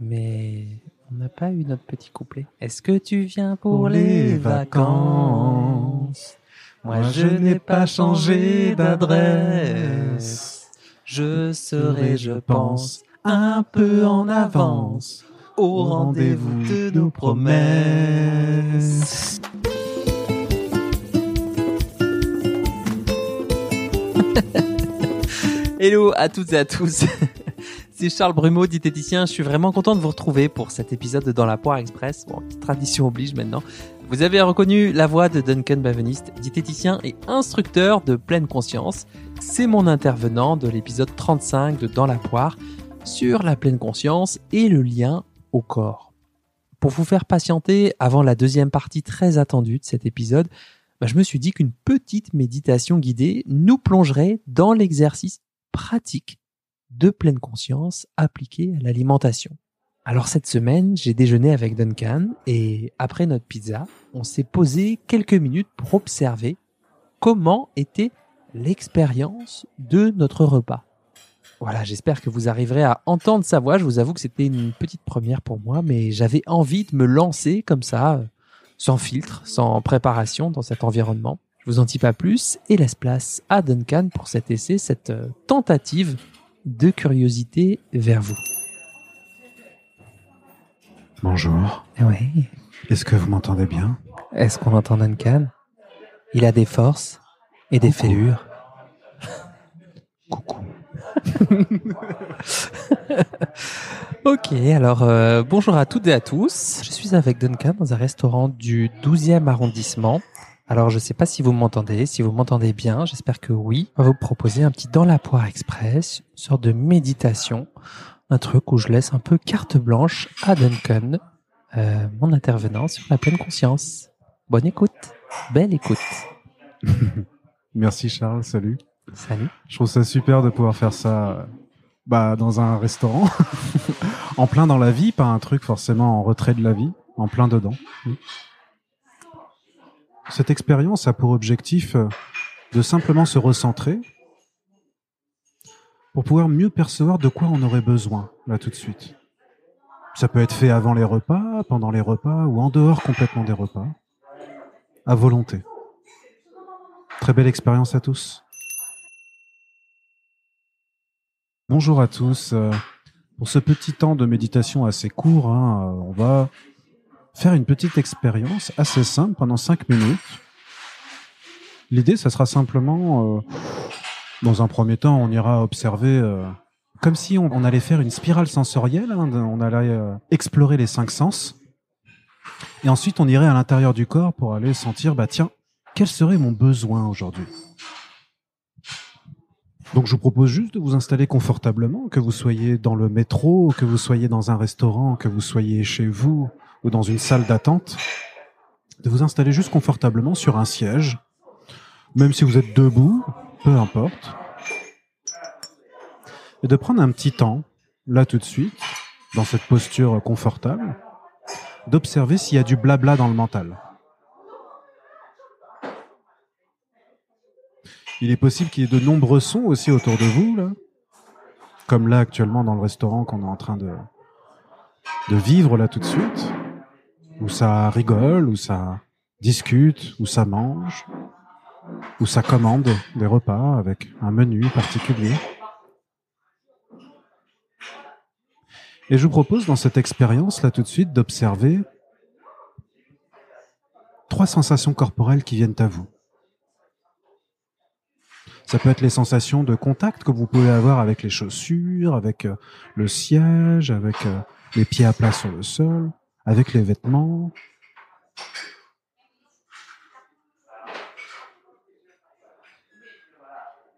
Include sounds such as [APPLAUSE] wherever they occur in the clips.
Mais on n'a pas eu notre petit couplet. Est-ce que tu viens pour, les vacances? Moi, je n'ai pas changé d'adresse. Je serai, je pense, un peu en avance au rendez-vous de nos promesses. [LAUGHS] Hello à toutes et à tous. C'est Charles Brumeau, diététicien. Je suis vraiment content de vous retrouver pour cet épisode de Dans la Poire Express. Bon, tradition oblige maintenant. Vous avez reconnu la voix de Duncan Bavenist, diététicien et instructeur de pleine conscience. C'est mon intervenant de l'épisode 35 de Dans la Poire sur la pleine conscience et le lien au corps. Pour vous faire patienter avant la deuxième partie très attendue de cet épisode, bah, je me suis dit qu'une petite méditation guidée nous plongerait dans l'exercice pratique de pleine conscience appliqué à l'alimentation. Alors cette semaine, j'ai déjeuné avec Duncan et après notre pizza, on s'est posé quelques minutes pour observer comment était l'expérience de notre repas. Voilà, j'espère que vous arriverez à entendre sa voix. Je vous avoue que c'était une petite première pour moi, mais j'avais envie de me lancer comme ça, sans filtre, sans préparation dans cet environnement. Je vous en dis pas plus et laisse place à Duncan pour cet essai, cette euh, tentative de curiosité vers vous. Bonjour. Oui. Est-ce que vous m'entendez bien? Est-ce qu'on entend Duncan Il a des forces et des Coucou. fêlures. [LAUGHS] Coucou. [LAUGHS] Ok, alors euh, bonjour à toutes et à tous. Je suis avec Duncan dans un restaurant du 12e arrondissement. Alors je sais pas si vous m'entendez, si vous m'entendez bien, j'espère que oui. On va vous proposer un petit dans la poire express, une sorte de méditation, un truc où je laisse un peu carte blanche à Duncan, euh, mon intervenant sur la pleine conscience. Bonne écoute, belle écoute. [LAUGHS] Merci Charles, salut. Salut. Je trouve ça super de pouvoir faire ça bah, dans un restaurant, [LAUGHS] en plein dans la vie, pas un truc forcément en retrait de la vie, en plein dedans. Cette expérience a pour objectif euh, de simplement se recentrer pour pouvoir mieux percevoir de quoi on aurait besoin là tout de suite. Ça peut être fait avant les repas, pendant les repas ou en dehors complètement des repas, à volonté. Très belle expérience à tous. Bonjour à tous. Euh, Pour ce petit temps de méditation assez court, hein, euh, on va faire une petite expérience assez simple pendant cinq minutes. L'idée, ça sera simplement, euh, dans un premier temps, on ira observer, euh, comme si on, allait faire une spirale sensorielle, hein, on allait euh, explorer les cinq sens. Et ensuite, on irait à l'intérieur du corps pour aller sentir, bah tiens, quel serait mon besoin aujourd'hui? Donc je vous propose juste de vous installer confortablement, que vous soyez dans le métro, que vous soyez dans un restaurant, que vous soyez chez vous ou dans une salle d'attente, de vous installer juste confortablement sur un siège, même si vous êtes debout, peu importe, et de prendre un petit temps, là tout de suite, dans cette posture confortable, d'observer s'il y a du blabla dans le mental. Il est possible qu'il y ait de nombreux sons aussi autour de vous, là. Comme là, actuellement, dans le restaurant qu'on est en train de, de vivre, là, tout de suite. Où ça rigole, où ça discute, où ça mange, où ça commande des repas avec un menu particulier. Et je vous propose, dans cette expérience, là, tout de suite, d'observer trois sensations corporelles qui viennent à vous. Ça peut être les sensations de contact que vous pouvez avoir avec les chaussures, avec euh, le siège, avec euh, les pieds à plat sur le sol, avec les vêtements.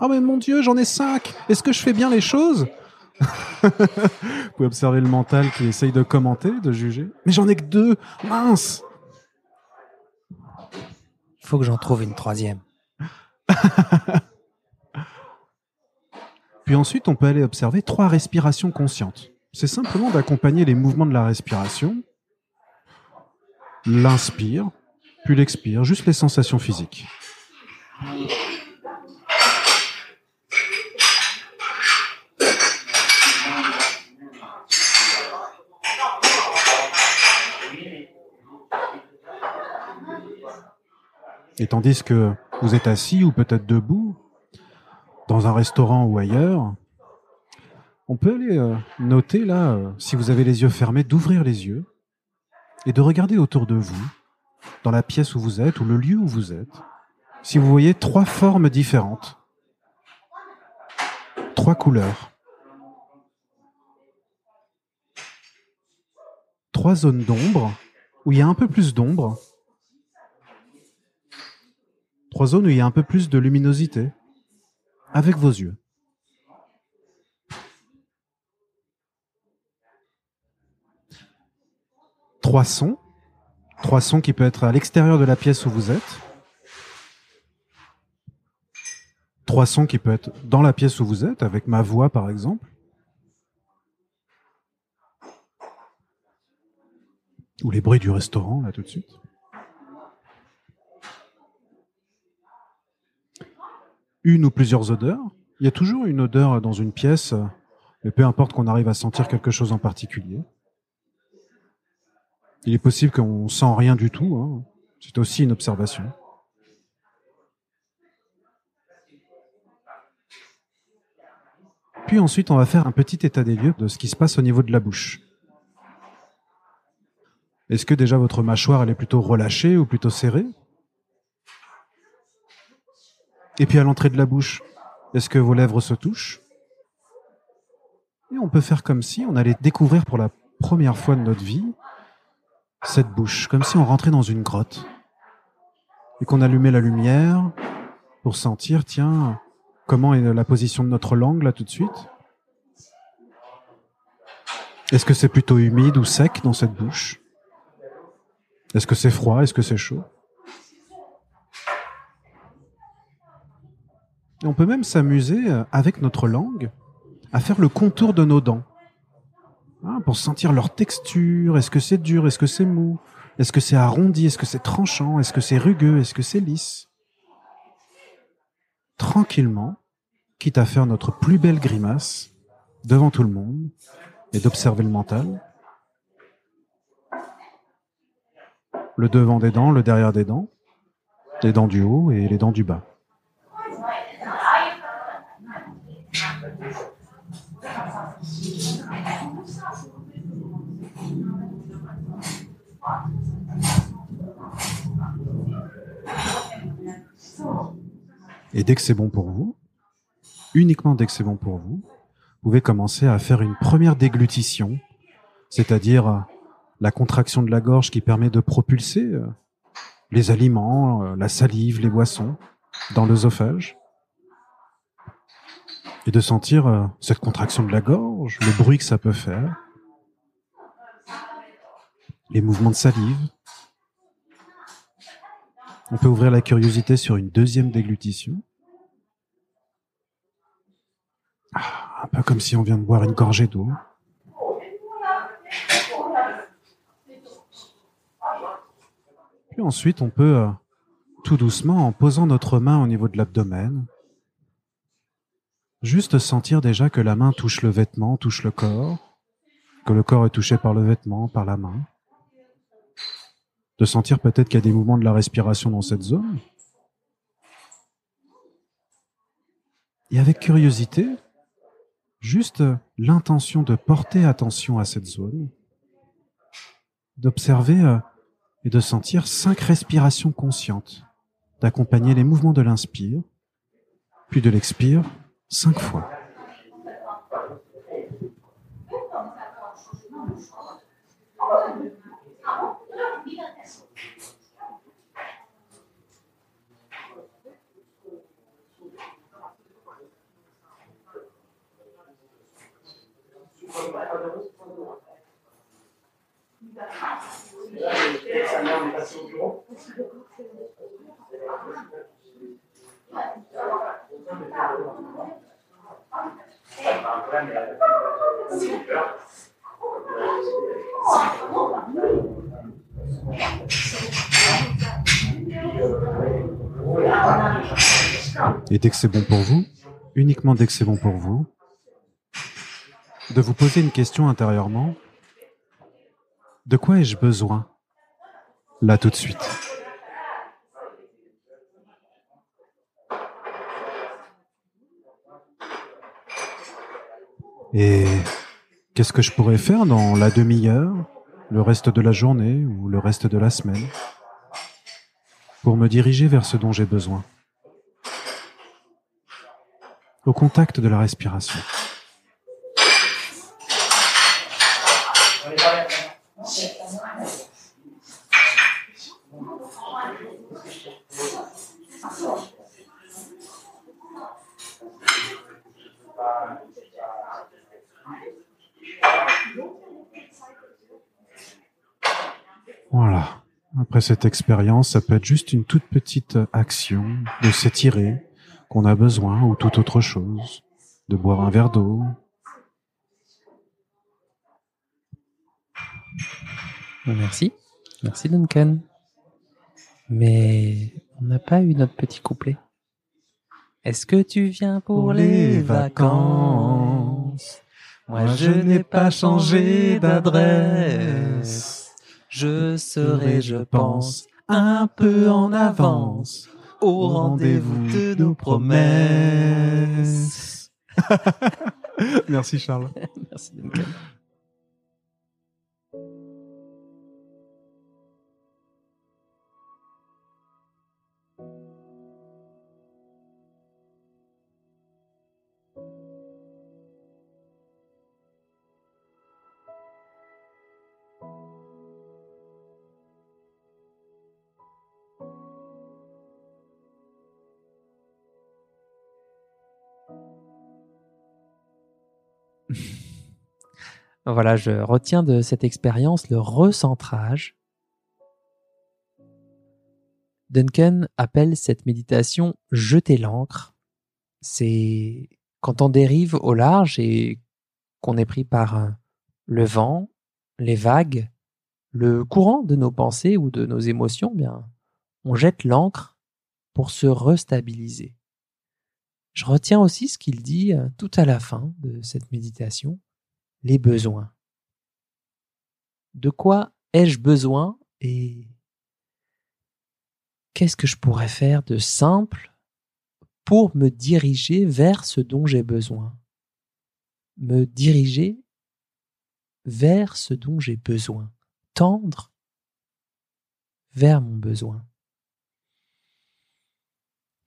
Oh mais mon Dieu, j'en ai cinq Est-ce que je fais bien les choses? [LAUGHS] Vous pouvez observer le mental qui essaye de commenter, de juger. Mais j'en ai que deux Mince Il faut que j'en trouve une troisième. [LAUGHS] Puis ensuite, on peut aller observer trois respirations conscientes. C'est simplement d'accompagner les mouvements de la respiration l'inspire, puis l'expire, juste les sensations physiques. Et tandis que vous êtes assis ou peut-être debout, dans un restaurant ou ailleurs, on peut aller euh, noter là, euh, si vous avez les yeux fermés, d'ouvrir les yeux et de regarder autour de vous, dans la pièce où vous êtes ou le lieu où vous êtes, si vous voyez trois formes différentes, trois couleurs, trois zones d'ombre où il y a un peu plus d'ombre, trois zones où il y a un peu plus de luminosité, avec vos yeux. Trois sons, trois sons qui peuvent être à l'extérieur de la pièce où vous êtes, trois sons qui peuvent être dans la pièce où vous êtes, avec ma voix par exemple, ou les bruits du restaurant là tout de suite. Une ou plusieurs odeurs. Il y a toujours une odeur dans une pièce, mais peu importe qu'on arrive à sentir quelque chose en particulier. Il est possible qu'on sent rien du tout. Hein. C'est aussi une observation. Puis ensuite, on va faire un petit état des lieux de ce qui se passe au niveau de la bouche. Est-ce que déjà votre mâchoire est plutôt relâchée ou plutôt serrée? Et puis à l'entrée de la bouche, est-ce que vos lèvres se touchent? Et on peut faire comme si on allait découvrir pour la première fois de notre vie cette bouche, comme si on rentrait dans une grotte. Et qu'on allumait la lumière pour sentir, tiens, comment est la position de notre langue là tout de suite. Est-ce que c'est plutôt humide ou sec dans cette bouche? Est-ce que c'est froid? Est-ce que c'est chaud? On peut même s'amuser avec notre langue à faire le contour de nos dents. Hein, pour sentir leur texture. Est-ce que c'est dur Est-ce que c'est mou? Est-ce que c'est arrondi Est-ce que c'est tranchant Est-ce que c'est rugueux Est-ce que c'est lisse? Tranquillement, quitte à faire notre plus belle grimace devant tout le monde et d'observer le mental. Le devant des dents, le derrière des dents, les dents du haut et les dents du bas. Et dès que c'est bon pour vous, uniquement dès que c'est bon pour vous, vous pouvez commencer à faire une première déglutition, c'est-à-dire euh, la contraction de la gorge qui permet de propulser euh, les aliments, euh, la salive, les boissons dans l'œsophage. Et de sentir cette contraction de la gorge, le bruit que ça peut faire, les mouvements de salive. On peut ouvrir la curiosité sur une deuxième déglutition. Ah, un peu comme si on vient de boire une gorgée d'eau. Puis ensuite, on peut, euh, tout doucement, en posant notre main au niveau de l'abdomen, juste sentir déjà que la main touche le vêtement, touche le corps, que le corps est touché par le vêtement, par la main. De sentir peut-être qu'il y a des mouvements de la respiration dans cette zone. Et avec curiosité, juste l'intention de porter attention à cette zone, d'observer euh, et de sentir cinq respirations conscientes, d'accompagner les mouvements de l'inspire, puis de l'expire cinq fois. Et dès que c'est bon pour vous, uniquement dès que c'est bon pour vous, de vous poser une question intérieurement. De quoi ai-je besoin? là tout de suite. Et qu'est-ce que je pourrais faire dans la demi-heure, le reste de la journée ou le reste de la semaine pour me diriger vers ce dont j'ai besoin? Au contact de la respiration. Voilà. Après cette expérience, ça peut être juste une toute petite action de s'étirer qu'on a besoin ou toute autre chose, de boire un verre d'eau. Merci. Merci Duncan. Mais on n'a pas eu notre petit couplet. Est-ce que tu viens pour, les vacances Moi je n'ai pas changé d'adresse. Je serai, je pense, un peu en avance au rendez-vous de nos promesses. [LAUGHS] Merci Charles. [LAUGHS] Merci Duncan. [LAUGHS] Voilà, je retiens de cette expérience le recentrage. Duncan appelle cette méditation jeter l'ancre. C'est quand on dérive au large et qu'on est pris par le vent, les vagues, le courant de nos pensées ou de nos émotions, bien, on jette l'ancre pour se restabiliser. Je retiens aussi ce qu'il dit tout à la fin de cette méditation les besoins. De quoi ai-je besoin et qu'est-ce que je pourrais faire de simple pour me diriger vers ce dont j'ai besoin? Me diriger vers ce dont j'ai besoin. Tendre vers mon besoin.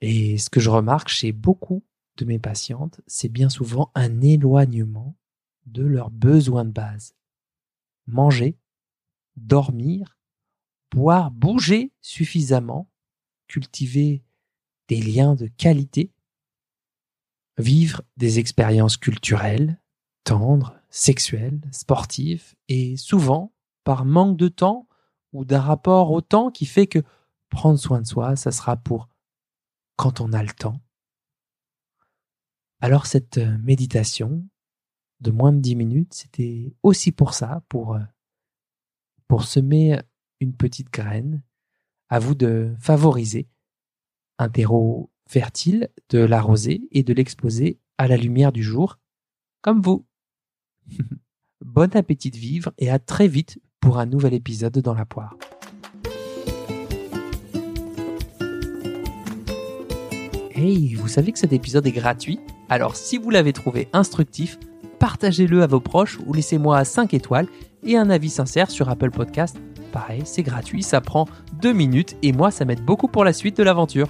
Et ce que je remarque chez beaucoup de mes patientes, c'est bien souvent un éloignement de leurs besoins de base. Manger, dormir, boire, bouger suffisamment, cultiver des liens de qualité, vivre des expériences culturelles, tendres, sexuelles, sportives, et souvent, par manque de temps ou d'un rapport au temps qui fait que prendre soin de soi, ça sera pour quand on a le temps. Alors cette méditation, de moins de 10 minutes, c'était aussi pour ça, pour, euh, pour semer une petite graine. À vous de favoriser un terreau fertile, de l'arroser et de l'exposer à la lumière du jour, comme vous. [LAUGHS] bon appétit de vivre et à très vite pour un nouvel épisode dans la poire. Hey, vous savez que cet épisode est gratuit? Alors si vous l'avez trouvé instructif, partagez-le à vos proches ou laissez-moi 5 étoiles et un avis sincère sur Apple Podcast. Pareil, c'est gratuit, ça prend 2 minutes et moi ça m'aide beaucoup pour la suite de l'aventure.